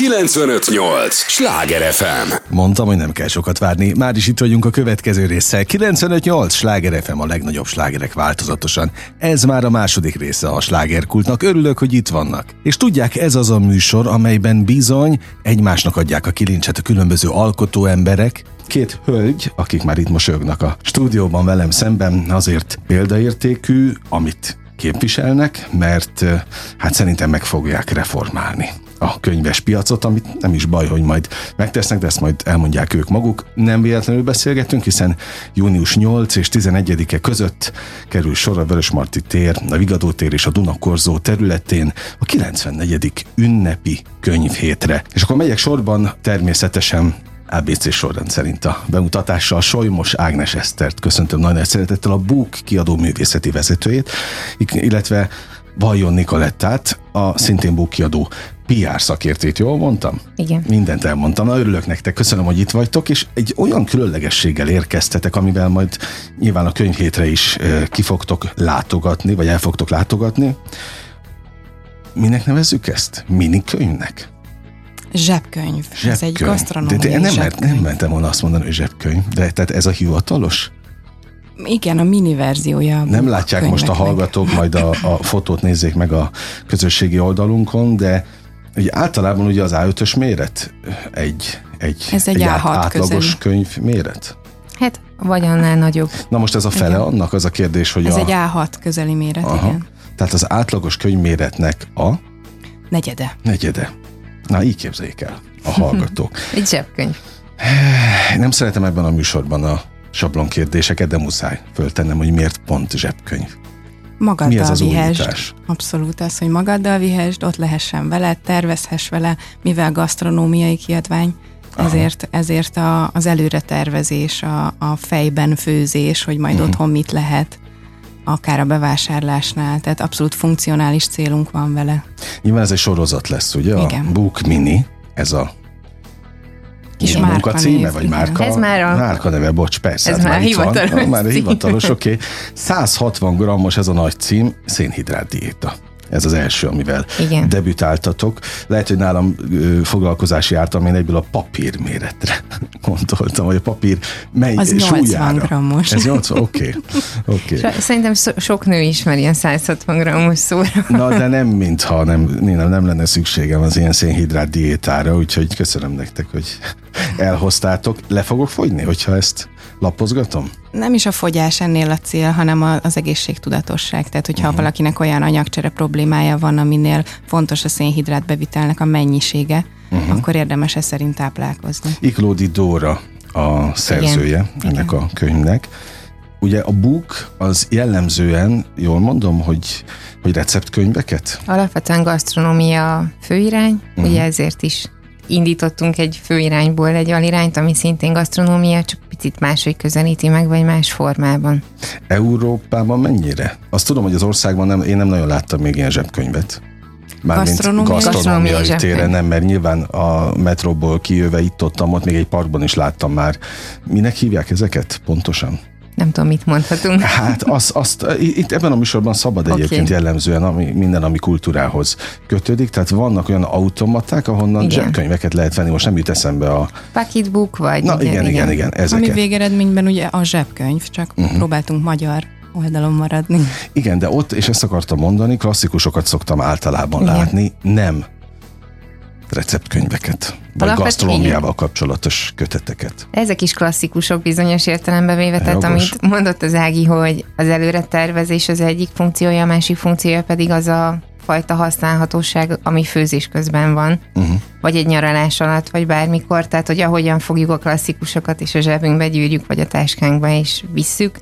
958! Sláger FM! Mondtam, hogy nem kell sokat várni. Már is itt vagyunk a következő résszel. 958! Sláger FM a legnagyobb slágerek változatosan. Ez már a második része a slágerkultnak. Örülök, hogy itt vannak. És tudják, ez az a műsor, amelyben bizony egymásnak adják a kilincset a különböző alkotó emberek, két hölgy, akik már itt mosolyognak a stúdióban velem szemben, azért példaértékű, amit képviselnek, mert hát szerintem meg fogják reformálni a könyves piacot, amit nem is baj, hogy majd megtesznek, de ezt majd elmondják ők maguk. Nem véletlenül beszélgetünk, hiszen június 8 és 11-e között kerül sor a Vörösmarty tér, a Vigadó tér és a Dunakorzó területén a 94. ünnepi könyvhétre. És akkor megyek sorban természetesen ABC sorrend szerint a bemutatással Solymos Ágnes Esztert köszöntöm nagy szeretettel a Búk kiadó művészeti vezetőjét, illetve Vajon Nikolettát, a szintén Búk kiadó PR szakértét, jól mondtam? Igen. Mindent elmondtam. Na, örülök nektek, köszönöm, hogy itt vagytok, és egy olyan különlegességgel érkeztetek, amivel majd nyilván a könyvhétre is ki fogtok látogatni, vagy el fogtok látogatni. Minek nevezzük ezt? Minikönyvnek? Zsebkönyv. zsebkönyv. Ez egy gasztronómiai de, de nem, zsebkönyv. nem mentem volna azt mondani, hogy zsebkönyv, de tehát ez a hivatalos? Igen, a mini verziója. Nem látják most a hallgatók, majd a, a fotót nézzék meg a közösségi oldalunkon, de ugye általában ugye az A5-ös méret egy, egy, ez egy, egy A6 átlagos közeli. könyv méret? Hát, vagy annál nagyobb. Na most ez a fele igen. annak az a kérdés, hogy Ez a... egy A6 közeli méret, Aha. igen. Tehát az átlagos könyvméretnek a... Negyede. Negyede. Na, így képzeljék el a hallgatók. Egy zsebkönyv. Nem szeretem ebben a műsorban a sablon kérdéseket, de muszáj föltennem, hogy miért pont zsebkönyv. Magaddal Mi ez az vihesd. Újítás? Abszolút az, hogy magaddal vihesd, ott lehessen vele, tervezhess vele, mivel gasztronómiai kiadvány, ezért, ezért a, az előre tervezés, a, a fejben főzés, hogy majd uh-huh. otthon mit lehet, akár a bevásárlásnál, tehát abszolút funkcionális célunk van vele. Nyilván ez egy sorozat lesz, ugye? Igen. A Book Mini, ez a kis márka munka címe, vagy márka? Ez már a... Márka neve, bocs, persze. Ez hát már, már hivatalos van. Már hivatalos, oké. Okay. 160 grammos ez a nagy cím, szénhidrát diéta. Ez az első, amivel Igen. debütáltatok. Lehet, hogy nálam ö, foglalkozási ártam, én egyből a papír méretre gondoltam, hogy a papír mely az súlyára. 80 grammos. Ez 80, oké. Okay. Okay. Szerintem so, sok nő ismer ilyen 160 grammos szóra. Na, de nem mintha nem, nem, nem lenne szükségem az ilyen szénhidrát diétára, úgyhogy köszönöm nektek, hogy elhoztátok. Le fogok fogyni, hogyha ezt lapozgatom? Nem is a fogyás ennél a cél, hanem az egészségtudatosság. Tehát, hogyha uh-huh. valakinek olyan anyagcsere problémája van, aminél fontos a szénhidrát bevitelnek a mennyisége, uh-huh. akkor érdemes ezt szerint táplálkozni. Iklódi Dóra a szerzője Igen. ennek Igen. a könyvnek. Ugye a book az jellemzően, jól mondom, hogy, hogy receptkönyveket? Alapvetően gasztronómia főirány, uh-huh. ugye ezért is indítottunk egy főirányból egy alirányt, ami szintén gasztronómia, csak picit máshogy közelíti meg, vagy más formában. Európában mennyire? Azt tudom, hogy az országban nem, én nem nagyon láttam még ilyen zsebkönyvet. Mármint gasztronómiai, gasztronómiai téren nem, mert nyilván a metróból kijöve itt ott, ott még egy parkban is láttam már. Minek hívják ezeket pontosan? Nem tudom, mit mondhatunk. Hát azt, azt itt ebben a műsorban szabad okay. egyébként jellemzően ami, minden, ami kultúrához kötődik, tehát vannak olyan automaták, ahonnan igen. zsebkönyveket lehet venni, most nem jut eszembe a... Pocketbook vagy... Na igen, igen, igen, igen ezeket. Ami végeredményben ugye a zsebkönyv, csak uh-huh. próbáltunk magyar oldalon maradni. Igen, de ott, és ezt akartam mondani, klasszikusokat szoktam általában igen. látni, nem receptkönyveket, vagy Alapvet, gasztronómiával igen. kapcsolatos köteteket. Ezek is klasszikusok bizonyos értelembe véve, tehát amit mondott az Ági, hogy az előre tervezés az egyik funkciója, a másik funkciója pedig az a fajta használhatóság, ami főzés közben van, uh-huh. vagy egy nyaralás alatt, vagy bármikor, tehát hogy ahogyan fogjuk a klasszikusokat és a zsebünkbe gyűrjük, vagy a táskánkba és visszük,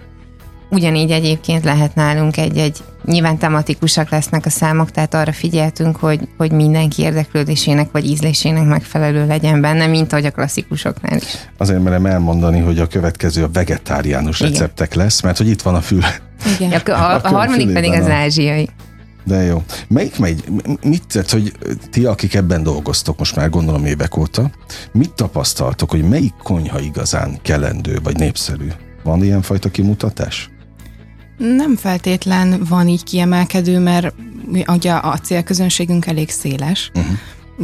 Ugyanígy egyébként lehet nálunk egy-egy, nyilván tematikusak lesznek a számok, tehát arra figyeltünk, hogy, hogy mindenki érdeklődésének vagy ízlésének megfelelő legyen benne, mint ahogy a klasszikusoknál is. Azért merem elmondani, hogy a következő a vegetáriánus Igen. receptek lesz, mert hogy itt van a fül. Igen. A, a, a, a harmadik pedig az ázsiai. De jó. Melyik megy? Mit tett, hogy ti, akik ebben dolgoztok most már gondolom évek óta, mit tapasztaltok, hogy melyik konyha igazán kelendő vagy népszerű? Van ilyen fajta kimutatás? Nem feltétlen van így kiemelkedő, mert ugye a célközönségünk elég széles. Uh-huh.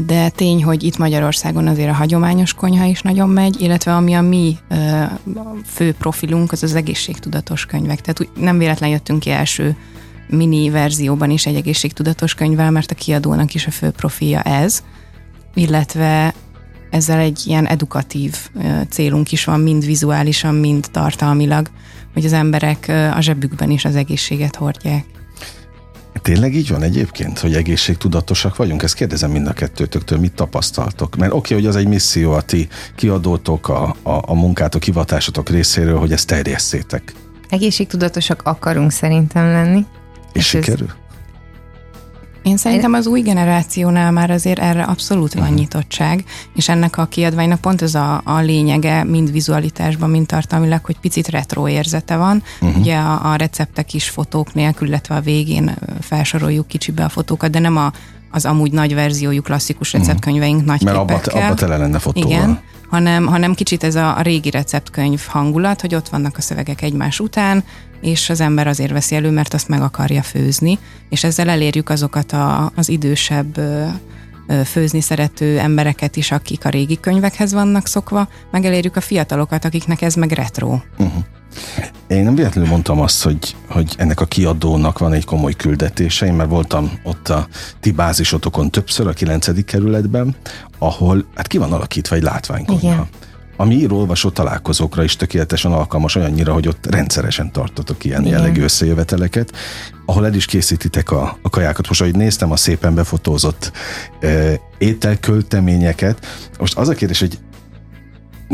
de tény, hogy itt Magyarországon azért a hagyományos konyha is nagyon megy, illetve ami a mi ö, fő profilunk, az az egészségtudatos könyvek. Tehát nem véletlen jöttünk ki első mini verzióban is egy egészségtudatos könyvvel, mert a kiadónak is a fő profilja ez, illetve ezzel egy ilyen edukatív célunk is van, mind vizuálisan, mind tartalmilag, hogy az emberek a zsebükben is az egészséget hordják. Tényleg így van egyébként, hogy egészségtudatosak vagyunk? Ezt kérdezem mind a kettőtöktől, mit tapasztaltok? Mert oké, okay, hogy az egy misszió a ti kiadótok, a, a, a munkátok, hivatásotok részéről, hogy ezt terjesszétek. Egészségtudatosak akarunk szerintem lenni. És, és sikerül? Ez én szerintem az új generációnál már azért erre abszolút van nyitottság, és ennek a kiadványnak pont ez a, a lényege, mind vizualitásban, mind tartalmilag, hogy picit retro érzete van. Uh-huh. Ugye a, a receptek is fotók nélkül, illetve a végén felsoroljuk kicsibe a fotókat, de nem a, az amúgy nagy verziójú klasszikus mhm. receptkönyveink uh-huh. nagy Mert abba, abba tele lenne fotóval. Igen, hanem, hanem kicsit ez a, régi receptkönyv hangulat, hogy ott vannak a szövegek egymás után, és az ember azért veszi elő, mert azt meg akarja főzni, és ezzel elérjük azokat a, az idősebb főzni szerető embereket is, akik a régi könyvekhez vannak szokva, meg elérjük a fiatalokat, akiknek ez meg retro. Uh-huh. Én nem véletlenül mondtam azt, hogy, hogy ennek a kiadónak van egy komoly küldetése. Én már voltam ott a ti bázisotokon többször, a 9. kerületben, ahol hát ki van alakítva egy látványkonyha. Igen ami író-olvasó találkozókra is tökéletesen alkalmas olyannyira, hogy ott rendszeresen tartotok ilyen Igen. jellegű összejöveteleket, ahol el is készítitek a, a kajákat. Most, ahogy néztem a szépen befotózott e, ételkölteményeket, most az a kérdés, hogy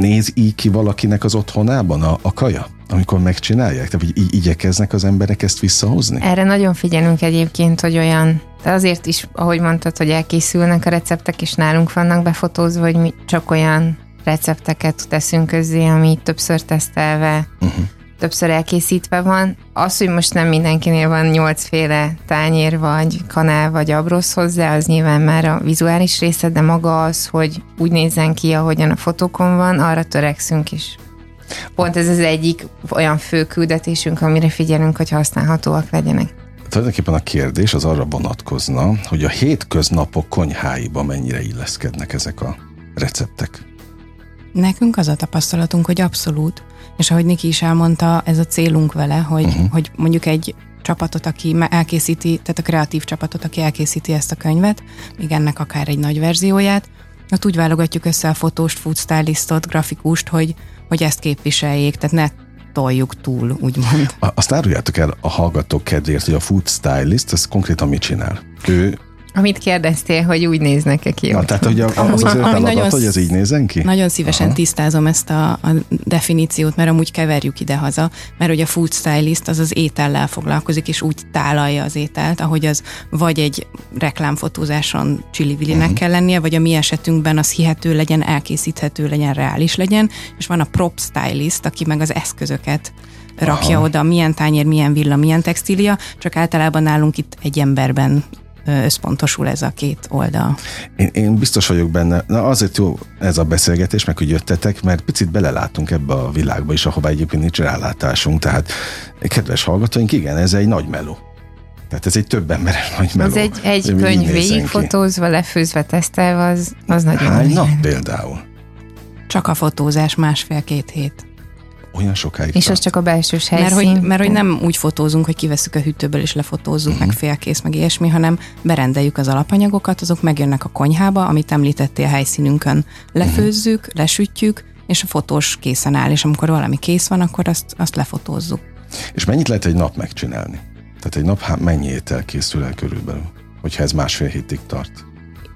néz így ki valakinek az otthonában a, a kaja? amikor megcsinálják? Tehát, hogy így igyekeznek az emberek ezt visszahozni? Erre nagyon figyelünk egyébként, hogy olyan, de azért is, ahogy mondtad, hogy elkészülnek a receptek, és nálunk vannak befotózva, hogy mi csak olyan recepteket teszünk közzé, ami többször tesztelve, uh-huh. Többször elkészítve van. Az, hogy most nem mindenkinél van nyolcféle tányér, vagy kanál, vagy abrosz hozzá, az nyilván már a vizuális része, de maga az, hogy úgy nézzen ki, ahogyan a fotókon van, arra törekszünk is. Pont ez az egyik olyan fő küldetésünk, amire figyelünk, hogy használhatóak legyenek. Tulajdonképpen a kérdés az arra vonatkozna, hogy a hétköznapok konyháiba mennyire illeszkednek ezek a receptek. Nekünk az a tapasztalatunk, hogy abszolút, és ahogy Niki is elmondta, ez a célunk vele, hogy, uh-huh. hogy mondjuk egy csapatot, aki elkészíti, tehát a kreatív csapatot, aki elkészíti ezt a könyvet, még ennek akár egy nagy verzióját, ott úgy válogatjuk össze a fotóst, food stylistot, grafikust, hogy, hogy ezt képviseljék, tehát ne toljuk túl, úgymond. Azt áruljátok el a hallgatók kedvéért, hogy a food stylist, ez konkrétan mit csinál? Ő amit kérdeztél, hogy úgy néznek-e ki. Na, tehát hogy az az feladat, nagyon, hogy ez így nézen ki? Nagyon szívesen Aha. tisztázom ezt a, a definíciót, mert amúgy keverjük ide-haza, mert hogy a food stylist az az étellel foglalkozik, és úgy tálalja az ételt, ahogy az vagy egy reklámfotózáson csili uh-huh. kell lennie, vagy a mi esetünkben az hihető legyen, elkészíthető legyen, reális legyen, és van a prop stylist, aki meg az eszközöket rakja Aha. oda, milyen tányér, milyen villa, milyen textília, csak általában nálunk itt egy emberben összpontosul ez a két oldal. Én, én biztos vagyok benne, na azért jó ez a beszélgetés, meg hogy jöttetek, mert picit belelátunk ebbe a világba is, ahová egyébként nincs rálátásunk, tehát kedves hallgatóink, igen, ez egy nagy meló. Tehát ez egy több emberes nagy meló. Az egy, egy könyv végigfotózva, lefőzve, tesztelve, az, az nagyon Hány nap például? Csak a fotózás másfél-két hét olyan sokáig. És az csak a belső helyszín. Mert hogy, mert hogy nem úgy fotózunk, hogy kiveszük a hűtőből és lefotózzuk, uh-huh. meg félkész, meg ilyesmi, hanem berendeljük az alapanyagokat, azok megjönnek a konyhába, amit említettél a helyszínünkön. Lefőzzük, uh-huh. lesütjük, és a fotós készen áll, és amikor valami kész van, akkor azt, azt lefotózzuk. És mennyit lehet egy nap megcsinálni? Tehát egy nap mennyi étel készül el körülbelül, hogyha ez másfél hétig tart?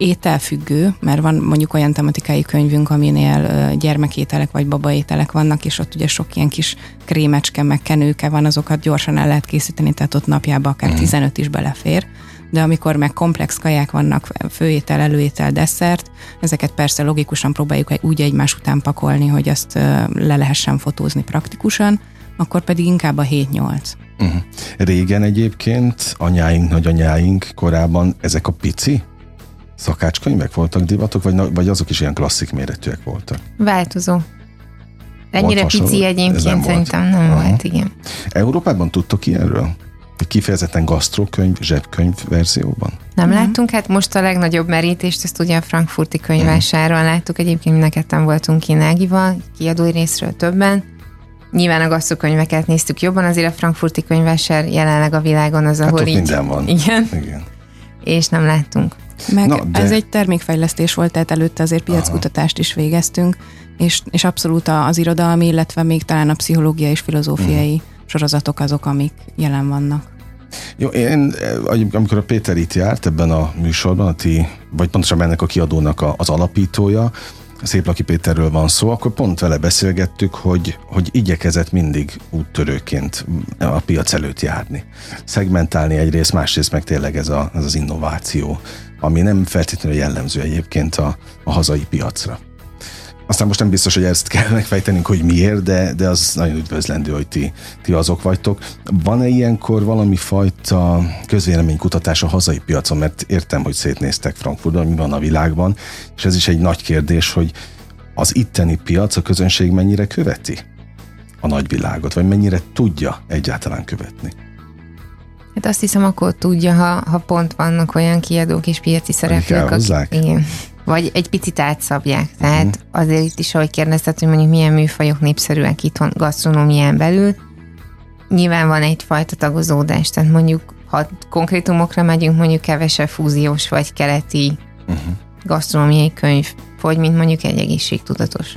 Ételfüggő, mert van mondjuk olyan tematikai könyvünk, aminél gyermekételek vagy babaételek vannak, és ott ugye sok ilyen kis krémecske, meg kenőke van, azokat gyorsan el lehet készíteni, tehát ott napjába akár mm. 15 is belefér. De amikor meg komplex kaják vannak, főétel, előétel, desszert, ezeket persze logikusan próbáljuk úgy egymás után pakolni, hogy azt le lehessen fotózni praktikusan, akkor pedig inkább a 7-8. Uh-huh. Mhm. Régen egyébként anyáink, nagyanyáink korábban ezek a pici Szakácskönyvek voltak divatok, vagy, vagy azok is ilyen klasszik méretűek voltak? Változó. Ennyire pici egyébként nem szerintem nem Aha. volt, igen. Európában tudtok ilyenről? Kifejezetten gasztrokönyv, zsebkönyv verzióban? Nem uh-huh. láttunk, hát most a legnagyobb merítést, ezt ugye a frankfurti könyvásáron uh-huh. láttuk, egyébként mind a ketten voltunk Kínágival, kiadói részről többen. Nyilván a gasztrokönyveket néztük jobban, azért a frankfurti könyvásár jelenleg a világon az, ahol hát így... minden van. Igen. igen. És nem láttunk. Meg Na, de... ez egy termékfejlesztés volt, tehát előtte azért piackutatást is végeztünk, és, és abszolút az irodalmi, illetve még talán a pszichológiai és filozófiai uh-huh. sorozatok azok, amik jelen vannak. Jó, én, amikor a Péter itt járt ebben a műsorban, a ti, vagy pontosabban ennek a kiadónak a, az alapítója, Szép Laki Péterről van szó, akkor pont vele beszélgettük, hogy, hogy igyekezett mindig úttörőként a piac előtt járni. Szegmentálni egyrészt, másrészt meg tényleg ez, a, ez az innováció, ami nem feltétlenül jellemző egyébként a, a hazai piacra. Aztán most nem biztos, hogy ezt kell megfejtenünk, hogy miért, de, de az nagyon üdvözlendő, hogy ti, ti azok vagytok. Van-e ilyenkor valami fajta közvéleménykutatás a hazai piacon? Mert értem, hogy szétnéztek Frankfurtban, mi van a világban, és ez is egy nagy kérdés, hogy az itteni piac, a közönség mennyire követi a nagyvilágot, vagy mennyire tudja egyáltalán követni? Hát azt hiszem, akkor tudja, ha, ha pont vannak olyan kiadók és piaci szereplők, akik, igen, vagy egy picit átszabják. Tehát uh-huh. azért itt is, ahogy kérdezted, hogy mondjuk milyen műfajok népszerűek itthon gasztronómián belül, nyilván van egyfajta tagozódás, tehát mondjuk ha konkrétumokra megyünk, mondjuk kevesebb fúziós vagy keleti uh-huh. gasztronómiai könyv, vagy mint mondjuk egy egészségtudatos.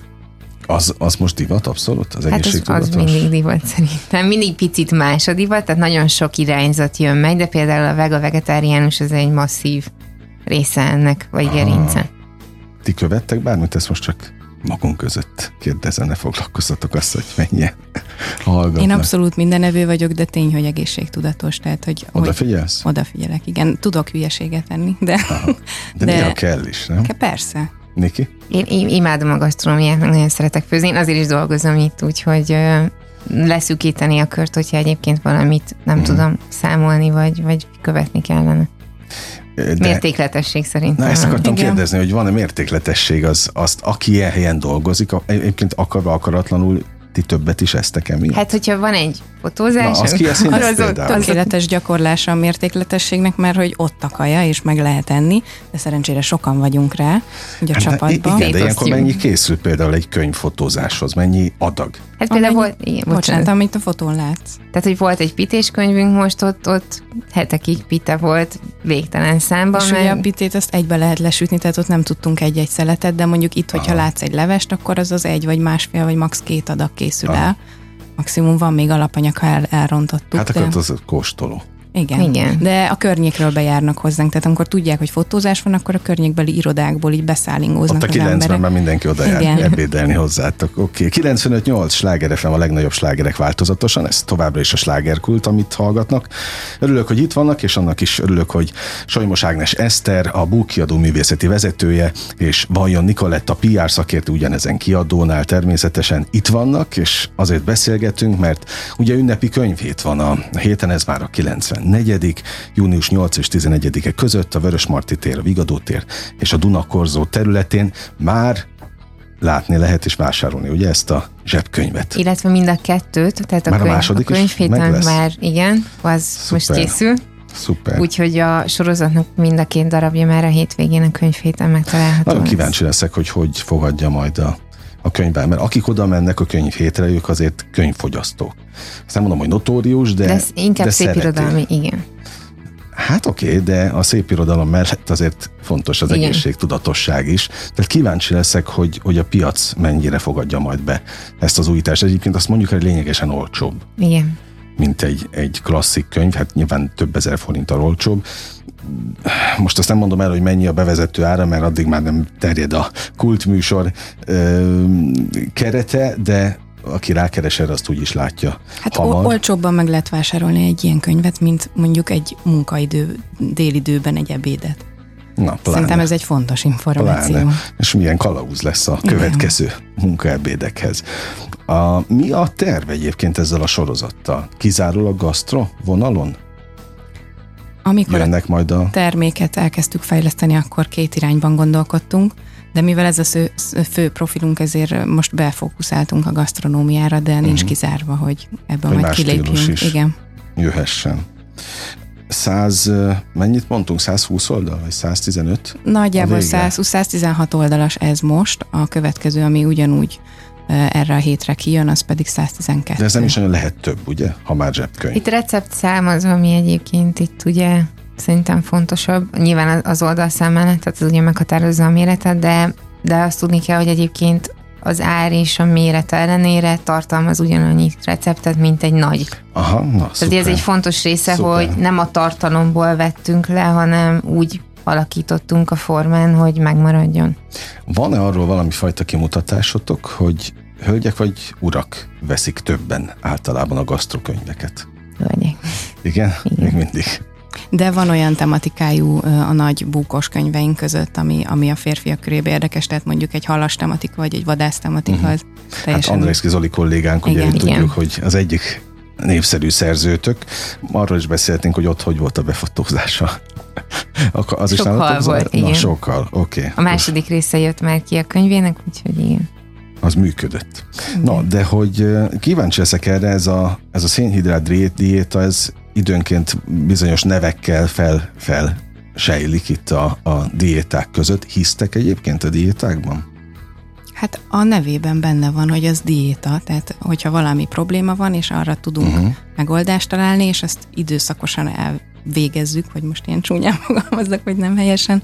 Az, az most divat abszolút? Az hát az, az mindig divat szerintem. Mindig picit más a divat, tehát nagyon sok irányzat jön meg, de például a vega vegetáriánus az egy masszív része ennek, vagy gerince. Ti követtek bármit? Ezt most csak magunk között kérdezem, ne foglalkozzatok azt, hogy mennyien hallgatnak. Én abszolút minden evő vagyok, de tény, hogy egészségtudatos. Tehát, hogy, Odafigyelsz? Hogy odafigyelek, igen. Tudok hülyeséget tenni, de... De, de néha kell is, nem? Persze. Niki? Én, én imádom a gasztronómiát, meg nagyon szeretek főzni. Én azért is dolgozom itt, úgyhogy leszűkíteni a kört, hogyha egyébként valamit nem mm. tudom számolni, vagy, vagy követni kellene. De, mértékletesség szerintem. Na ezt akartam Igen. kérdezni, hogy van-e mértékletesség az, azt, aki ilyen helyen dolgozik, egyébként akarva akaratlanul ti többet is eztek emiatt? Hát, hogyha van egy fotózás, Na, az, ki az, az tökéletes gyakorlása a mértékletességnek, mert hogy ott a kaja, és meg lehet enni, de szerencsére sokan vagyunk rá, ugye a hát, csapatban. Igen, de ilyenkor mennyi készül például egy könyvfotózáshoz? Mennyi adag? Hát például volt... Igen, bocsánat, amit a fotón látsz. Tehát, hogy volt egy pitéskönyvünk most, ott, ott hetekig pite volt végtelen számban. És mert... ugye a pitét azt egybe lehet lesütni, tehát ott nem tudtunk egy-egy szeletet, de mondjuk itt, hogyha Aha. látsz egy levest, akkor az az egy, vagy másfél, vagy max. két adag készül Aha. el. Maximum van még alapanyag, ha el, elrontottuk. Hát akkor de... az kóstoló. Igen. Igen. De a környékről bejárnak hozzánk, tehát amikor tudják, hogy fotózás van, akkor a környékbeli irodákból így beszállingóznak Ott a 90-ben mindenki oda jár ebédelni hozzátok. Oké, okay. 95-8 sláger FM a legnagyobb slágerek változatosan, ez továbbra is a slágerkult, amit hallgatnak. Örülök, hogy itt vannak, és annak is örülök, hogy Solymos Ágnes Eszter, a Búk kiadó művészeti vezetője, és Vajon Nikoletta, PR szakértő ugyanezen kiadónál természetesen itt vannak, és azért beszélgetünk, mert ugye ünnepi könyvhét van a héten, ez már a 90 negyedik, június 8 és 11-e között a Vörösmarty tér, a Vigadó tér és a Dunakorzó területén már látni lehet és vásárolni, ugye ezt a zsebkönyvet. Illetve mind a kettőt, tehát a, már könyv, a, második a könyvhéten már, igen, az Szuper. most készül. Szuper. Úgyhogy a sorozatnak mind a két darabja már a hétvégén a könyvhéten megtalálható. Nagyon kíváncsi leszek, hogy hogy fogadja majd a a könyvben, mert akik oda mennek a könyv hétre, ők azért könyvfogyasztók. Azt nem mondom, hogy notórius, de De ez inkább de szép szeretik. irodalmi, igen. Hát oké, okay, de a szép irodalom mellett azért fontos az Igen. egészségtudatosság is. Tehát kíváncsi leszek, hogy, hogy a piac mennyire fogadja majd be ezt az újítást. Egyébként azt mondjuk, hogy lényegesen olcsóbb. Igen. Mint egy, egy klasszik könyv, hát nyilván több ezer forinttal olcsóbb, most azt nem mondom el, hogy mennyi a bevezető ára, mert addig már nem terjed a kultműsor ö, kerete, de aki rákeres erre, azt úgy is látja. Hát hamar. olcsóbban meg lehet vásárolni egy ilyen könyvet, mint mondjuk egy munkaidő, délidőben egy ebédet. Na, pláne. Szerintem ez egy fontos információ. Pláne. És milyen kalauz lesz a következő Igen. munkaebédekhez. A, mi a terv egyébként ezzel a sorozattal? Kizárólag gasztro vonalon? Amikor Jönnek majd a terméket elkezdtük fejleszteni, akkor két irányban gondolkodtunk, de mivel ez a sző, fő profilunk, ezért most befókuszáltunk a gasztronómiára, de nincs uh-huh. kizárva, hogy ebből hogy majd kilépjünk. Is Igen. Jöhessen. 100, mennyit mondtunk? 120 oldal, vagy 115? Nagyjából 100, 116 oldalas ez most, a következő, ami ugyanúgy erre a hétre kijön, az pedig 112. De ez nem is nagyon lehet több, ugye, ha már zsebkönyv. Itt receptszám az, ami egyébként itt ugye szerintem fontosabb. Nyilván az oldalszámán, tehát az ugye meghatározza a méretet, de, de azt tudni kell, hogy egyébként az ár és a méret ellenére tartalmaz ugyanannyi receptet, mint egy nagy. Aha, na, Tehát szuper. ez egy fontos része, szuper. hogy nem a tartalomból vettünk le, hanem úgy alakítottunk a formán, hogy megmaradjon. Van-e arról valami fajta kimutatásotok, hogy hölgyek vagy urak veszik többen általában a gasztrokönyveket? Hölgyek. Igen? Igen? Még mindig. De van olyan tematikájú a nagy búkos könyveink között, ami, ami a férfiak körébe érdekes, tehát mondjuk egy halas tematika, vagy egy vadász tematika. Uh-huh. Teljesen... Hát Andrészki Zoli kollégánk, ugye igen, tudjuk, igen. hogy az egyik népszerű szerzőtök. Arról is beszéltünk, hogy ott hogy volt a befotózása. az is sokkal volt, igen. Na, sokkal, oké. Okay. A második része jött már ki a könyvének, úgyhogy igen. Az működött. Igen. Na, de hogy kíváncsi leszek erre, ez a, ez a szénhidrát diéta, ez időnként bizonyos nevekkel fel, fel sejlik itt a, a diéták között. Hisztek egyébként a diétákban? Hát a nevében benne van, hogy az diéta, tehát hogyha valami probléma van, és arra tudunk uh-huh. megoldást találni, és ezt időszakosan elvégezzük, hogy most ilyen csúnyán fogalmazzak, hogy nem helyesen,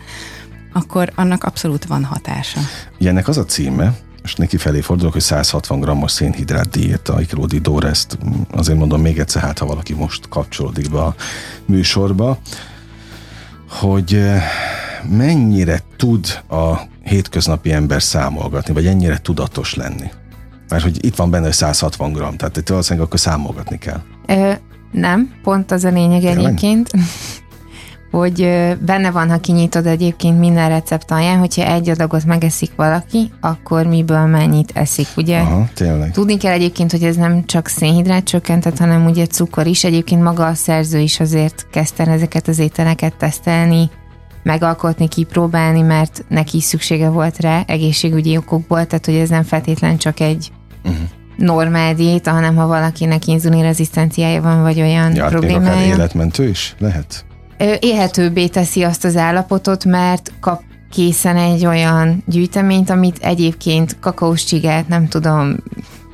akkor annak abszolút van hatása. Ugye ennek az a címe, és neki felé fordulok, hogy 160 g-os szénhidrát diéta, Ikródi Dóra, ezt azért mondom még egyszer, hát ha valaki most kapcsolódik be a műsorba, hogy mennyire tud a hétköznapi ember számolgatni, vagy ennyire tudatos lenni? Mert hogy itt van benne 160 g, tehát itt valószínűleg akkor számolgatni kell. Ö, nem, pont az a lényeg egyébként hogy benne van, ha kinyitod egyébként minden recept alján, hogyha egy adagot megeszik valaki, akkor miből mennyit eszik, ugye? Aha, tényleg. Tudni kell egyébként, hogy ez nem csak szénhidrát csökkentett, hanem ugye cukor is. Egyébként maga a szerző is azért kezdte ezeket az ételeket tesztelni, megalkotni, kipróbálni, mert neki is szüksége volt rá egészségügyi okokból, tehát hogy ez nem feltétlen csak egy uh-huh normál diéta, hanem ha valakinek inzulinrezisztenciája van, vagy olyan ja, problémája. Akár életmentő is lehet? Élhetőbbé teszi azt az állapotot, mert kap készen egy olyan gyűjteményt, amit egyébként kakaós csigát, nem tudom,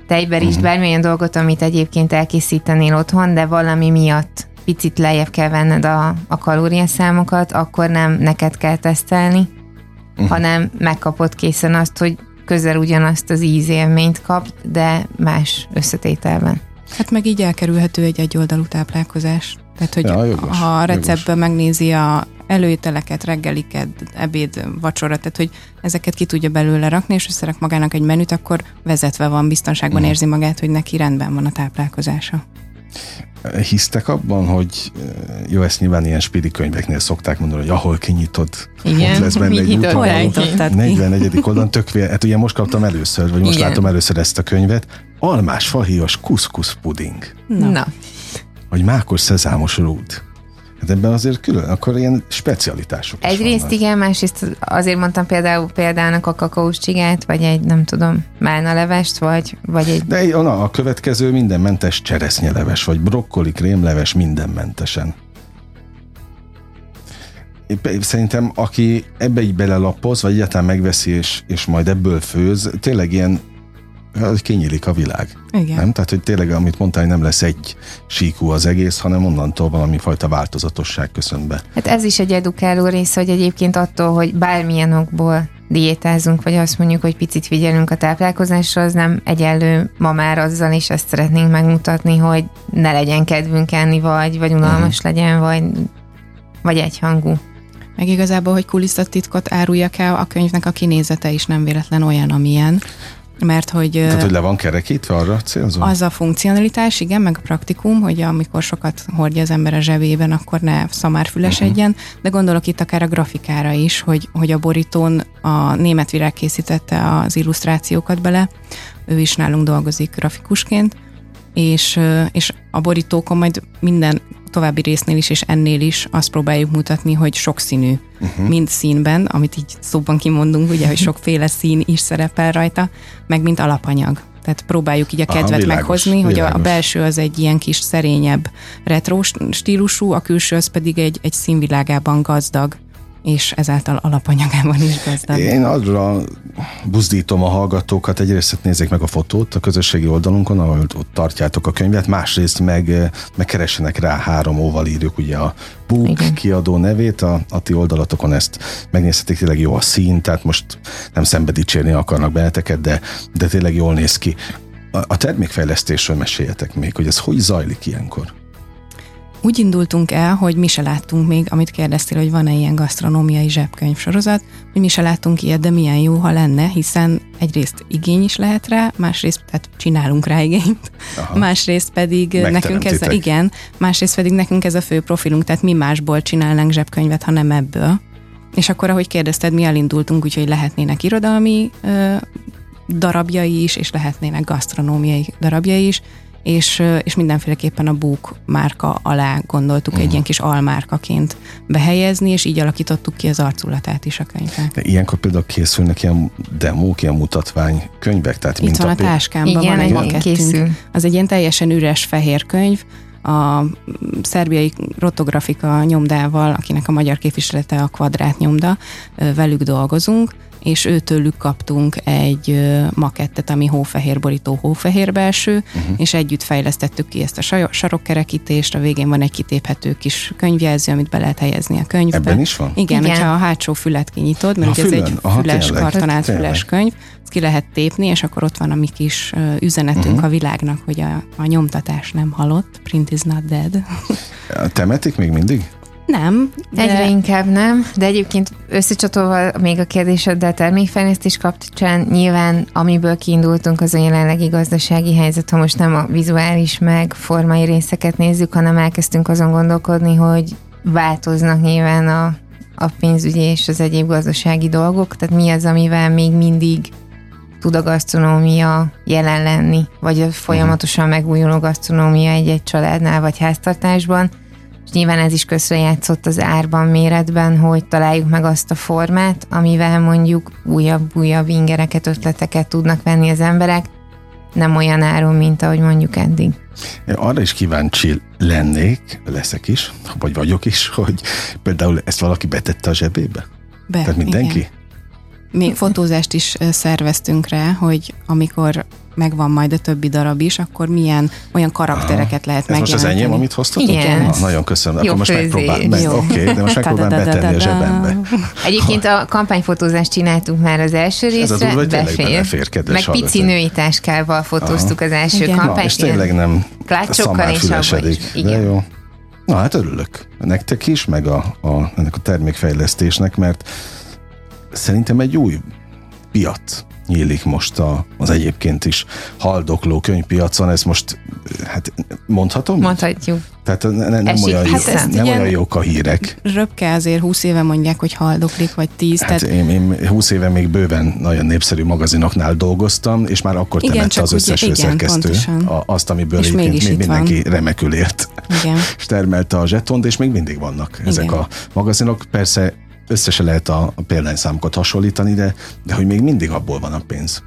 tejberist, uh-huh. bármilyen dolgot, amit egyébként elkészítenél otthon, de valami miatt picit lejjebb kell venned a, a kalóriaszámokat, akkor nem neked kell tesztelni, uh-huh. hanem megkapod készen azt, hogy közel ugyanazt az ízélményt kap, de más összetételben. Hát meg így elkerülhető egy egyoldalú táplálkozás. Tehát, hogy ja, jogos, ha a receptben jogos. megnézi a előételeket, reggeliket, ebéd, vacsora, tehát hogy ezeket ki tudja belőle rakni, és összerak magának egy menüt, akkor vezetve van, biztonságban uh-huh. érzi magát, hogy neki rendben van a táplálkozása. Hisztek abban, hogy jó, ezt nyilván ilyen spidi könyveknél szokták mondani, hogy ahol kinyitod, Igen, ott lesz benne egy utaló. 44. oldalon tök hát ugye most kaptam először, vagy most Igen. látom először ezt a könyvet. Almás fahias kuszkusz puding. Na. Na vagy mákos szezámos rút. Hát ebben azért külön, akkor ilyen specialitások Egyrészt igen, másrészt azért mondtam például példának a kakaós csigát, vagy egy, nem tudom, málna levest, vagy, vagy egy... De na, a következő mindenmentes cseresznyeleves, vagy brokkoli krémleves mindenmentesen. Szerintem, aki ebbe így belelapoz, vagy egyáltalán megveszi, és, és majd ebből főz, tényleg ilyen hogy kinyílik a világ. Igen. Nem? Tehát, hogy tényleg, amit mondtál, hogy nem lesz egy síkú az egész, hanem onnantól valami fajta változatosság köszön be. Hát ez is egy edukáló része, hogy egyébként attól, hogy bármilyen okból diétázunk, vagy azt mondjuk, hogy picit figyelünk a táplálkozásra, az nem egyenlő ma már azzal, és ezt szeretnénk megmutatni, hogy ne legyen kedvünk enni, vagy, vagy unalmas uh-huh. legyen, vagy, vagy egyhangú. Meg igazából, hogy kulisszatitkot áruljak el, a könyvnek a kinézete is nem véletlen olyan, amilyen mert hogy... Tehát, hogy le van kerekítve arra célzó? Az a funkcionalitás, igen, meg a praktikum, hogy amikor sokat hordja az ember a zsebében, akkor ne szamárfülesedjen, uh-huh. de gondolok itt akár a grafikára is, hogy, hogy a borítón a német virág készítette az illusztrációkat bele, ő is nálunk dolgozik grafikusként, és, és a borítókon majd minden további résznél is, és ennél is azt próbáljuk mutatni, hogy sokszínű, uh-huh. mind színben, amit így szóban kimondunk, ugye, hogy sokféle szín is szerepel rajta, meg mint alapanyag. tehát próbáljuk így a kedvet Aha, világos, meghozni, hogy világos. a belső az egy ilyen kis szerényebb retro stílusú, a külső az pedig egy, egy színvilágában gazdag és ezáltal alapanyagában is gazdag. Én arra buzdítom a hallgatókat, egyrészt nézzék meg a fotót a közösségi oldalunkon, ahol ott tartjátok a könyvet, másrészt meg, meg keressenek rá három óval írjuk ugye a Book Igen. kiadó nevét, a, a ti oldalatokon ezt megnézhetik, tényleg jó a szín, tehát most nem szembe dicsérni akarnak benneteket, de, de tényleg jól néz ki. A, a termékfejlesztésről meséljetek még, hogy ez hogy zajlik ilyenkor? Úgy indultunk el, hogy mi se láttunk még, amit kérdeztél, hogy van-e ilyen gasztronómiai zsebkönyv sorozat, hogy mi se láttunk ilyet, de milyen jó, ha lenne, hiszen egyrészt igény is lehet rá, másrészt tehát csinálunk rá igényt, Aha. másrészt pedig nekünk ez a, igen, másrészt pedig nekünk ez a fő profilunk, tehát mi másból csinálnánk zsebkönyvet, ha nem ebből. És akkor, ahogy kérdezted, mi elindultunk, úgyhogy lehetnének irodalmi ö, darabjai is, és lehetnének gasztronómiai darabjai is, és, és mindenféleképpen a Búk márka alá gondoltuk uh-huh. egy mhm. ilyen kis almárkaként behelyezni, és így alakítottuk ki az arculatát is a könyvnek. De ilyenkor például készülnek ilyen demók, ilyen mutatvány könyvek? Tehát Itt van a táskámban, Igen, van egy makettünk. Az egy ilyen teljesen üres fehér könyv, a szerbiai rotografika nyomdával, akinek a magyar képviselete a kvadrát nyomda, velük dolgozunk, és őtőlük kaptunk egy makettet, ami hófehér borító, hófehér belső, uh-huh. és együtt fejlesztettük ki ezt a sarokkerekítést, a végén van egy kitéphető kis könyvjelző, amit be lehet helyezni a könyvbe. Ebben is van? Igen, Igen. hogyha a hátsó fület kinyitod, mert ugye ez egy Aha, füles, tényleg, kartonált tényleg. füles könyv, ezt ki lehet tépni, és akkor ott van a mi kis üzenetünk uh-huh. a világnak, hogy a, a nyomtatás nem halott, print is not dead. Temetik még mindig? Nem. De... Egyre inkább nem, de egyébként összecsatolva még a kérdéseddel termékfejlesztés kapcsán nyilván amiből kiindultunk az a jelenlegi gazdasági helyzet, ha most nem a vizuális meg formai részeket nézzük, hanem elkezdtünk azon gondolkodni, hogy változnak nyilván a, a pénzügyi és az egyéb gazdasági dolgok, tehát mi az, amivel még mindig tud a gasztronómia jelen lenni, vagy a folyamatosan megújuló gasztronómia egy-egy családnál vagy háztartásban, és nyilván ez is közrejátszott az árban, méretben, hogy találjuk meg azt a formát, amivel mondjuk újabb-újabb ingereket, ötleteket tudnak venni az emberek, nem olyan áron, mint ahogy mondjuk eddig. Én arra is kíváncsi lennék, leszek is, vagy vagyok is, hogy például ezt valaki betette a zsebébe? Be, Tehát mindenki? Igen. Mi fotózást is szerveztünk rá, hogy amikor megvan majd a többi darab is, akkor milyen olyan karaktereket lehet Ez most az enyém, amit hoztatok? Igen. Na, nagyon köszönöm. Jó akkor most megpróbálom. Meg, Oké, okay, de most megpróbálom betenni a zsebembe. Egyébként a kampányfotózást csináltunk már az első részre. Ez az befér. befér Meg pici női táskával fotóztuk az első kampányt. És tényleg nem klácsokkal és abban De jó. Na hát örülök nektek is, meg a, a, ennek a termékfejlesztésnek, mert szerintem egy új piac nyílik most a, az egyébként is haldokló könyvpiacon, ez most, hát mondhatom? Mondhatjuk. Tehát ne, ne, nem, Esik, olyan, hát jó, nem olyan jók a hírek. Röpke azért 20 éve mondják, hogy haldoklik, vagy 10. Hát tehát... én, én 20 éve még bőven nagyon népszerű magazinoknál dolgoztam, és már akkor igen, temette az összes ugye, szerkesztő a, azt, amiből és egyébként mindenki van. remekül ért. Igen. és termelte a zsetont, és még mindig vannak igen. ezek a magazinok. Persze össze lehet a, a példányszámokat hasonlítani, de, de hogy még mindig abból van a pénz.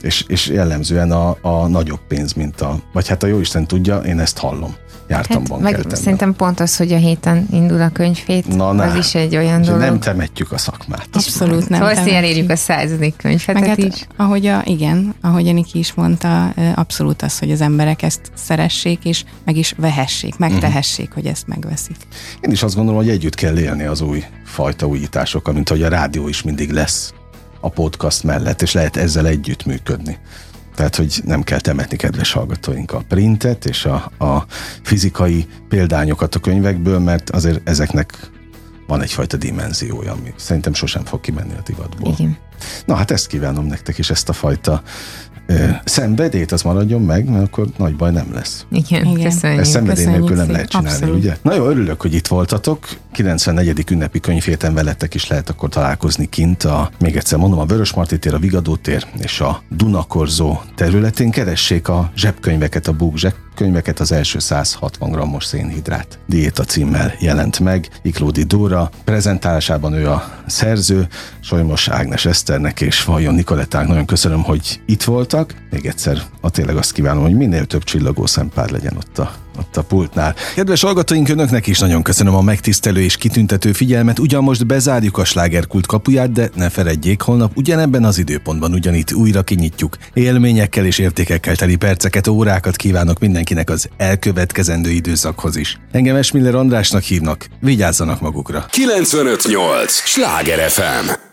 És, és jellemzően a, a nagyobb pénz, mint a, vagy hát a Jóisten tudja, én ezt hallom. Jártam hát, meg Szerintem pont az, hogy a héten indul a könyvét, Na, az is egy olyan dolog. Nem temetjük a szakmát. Abszolút nem. Szóval elérjük a századik könyvhetet hát, is. Ahogy a, igen, ahogy Aniki is mondta, abszolút az, hogy az emberek ezt szeressék, és meg is vehessék, megtehessék, uh-huh. hogy ezt megveszik. Én is azt gondolom, hogy együtt kell élni az új fajta újításokkal, mint hogy a rádió is mindig lesz a podcast mellett, és lehet ezzel együtt működni. Tehát, hogy nem kell temetni, kedves hallgatóink, a printet és a, a fizikai példányokat a könyvekből, mert azért ezeknek van egyfajta dimenziója, ami szerintem sosem fog kimenni a divatból. Igen. Na hát ezt kívánom nektek is, ezt a fajta szenvedélyt, az maradjon meg, mert akkor nagy baj nem lesz. Igen, Igen. köszönjük. Ezt szenvedély nélkül nem lehet csinálni, Abszolút. ugye? Na jó, örülök, hogy itt voltatok. 94. ünnepi könyvhéten veletek is lehet akkor találkozni kint a, még egyszer mondom, a Vörösmarty tér, a Vigadó tér és a Dunakorzó területén. Keressék a zsebkönyveket, a Búk könyveket az első 160 g-os szénhidrát diéta címmel jelent meg. Iklódi Dóra prezentálásában ő a szerző, Solymos Ágnes Eszternek és Vajon Nikolettának nagyon köszönöm, hogy itt voltak hallgatóknak. Még egyszer a tényleg azt kívánom, hogy minél több csillagó szempár legyen ott a, ott a pultnál. Kedves hallgatóink, önöknek is nagyon köszönöm a megtisztelő és kitüntető figyelmet. Ugyan most bezárjuk a slágerkult kapuját, de ne feledjék, holnap ugyanebben az időpontban ugyanitt újra kinyitjuk. Élményekkel és értékekkel teli perceket, órákat kívánok mindenkinek az elkövetkezendő időszakhoz is. Engem Esmiller Andrásnak hívnak, vigyázzanak magukra. 958! Sláger FM!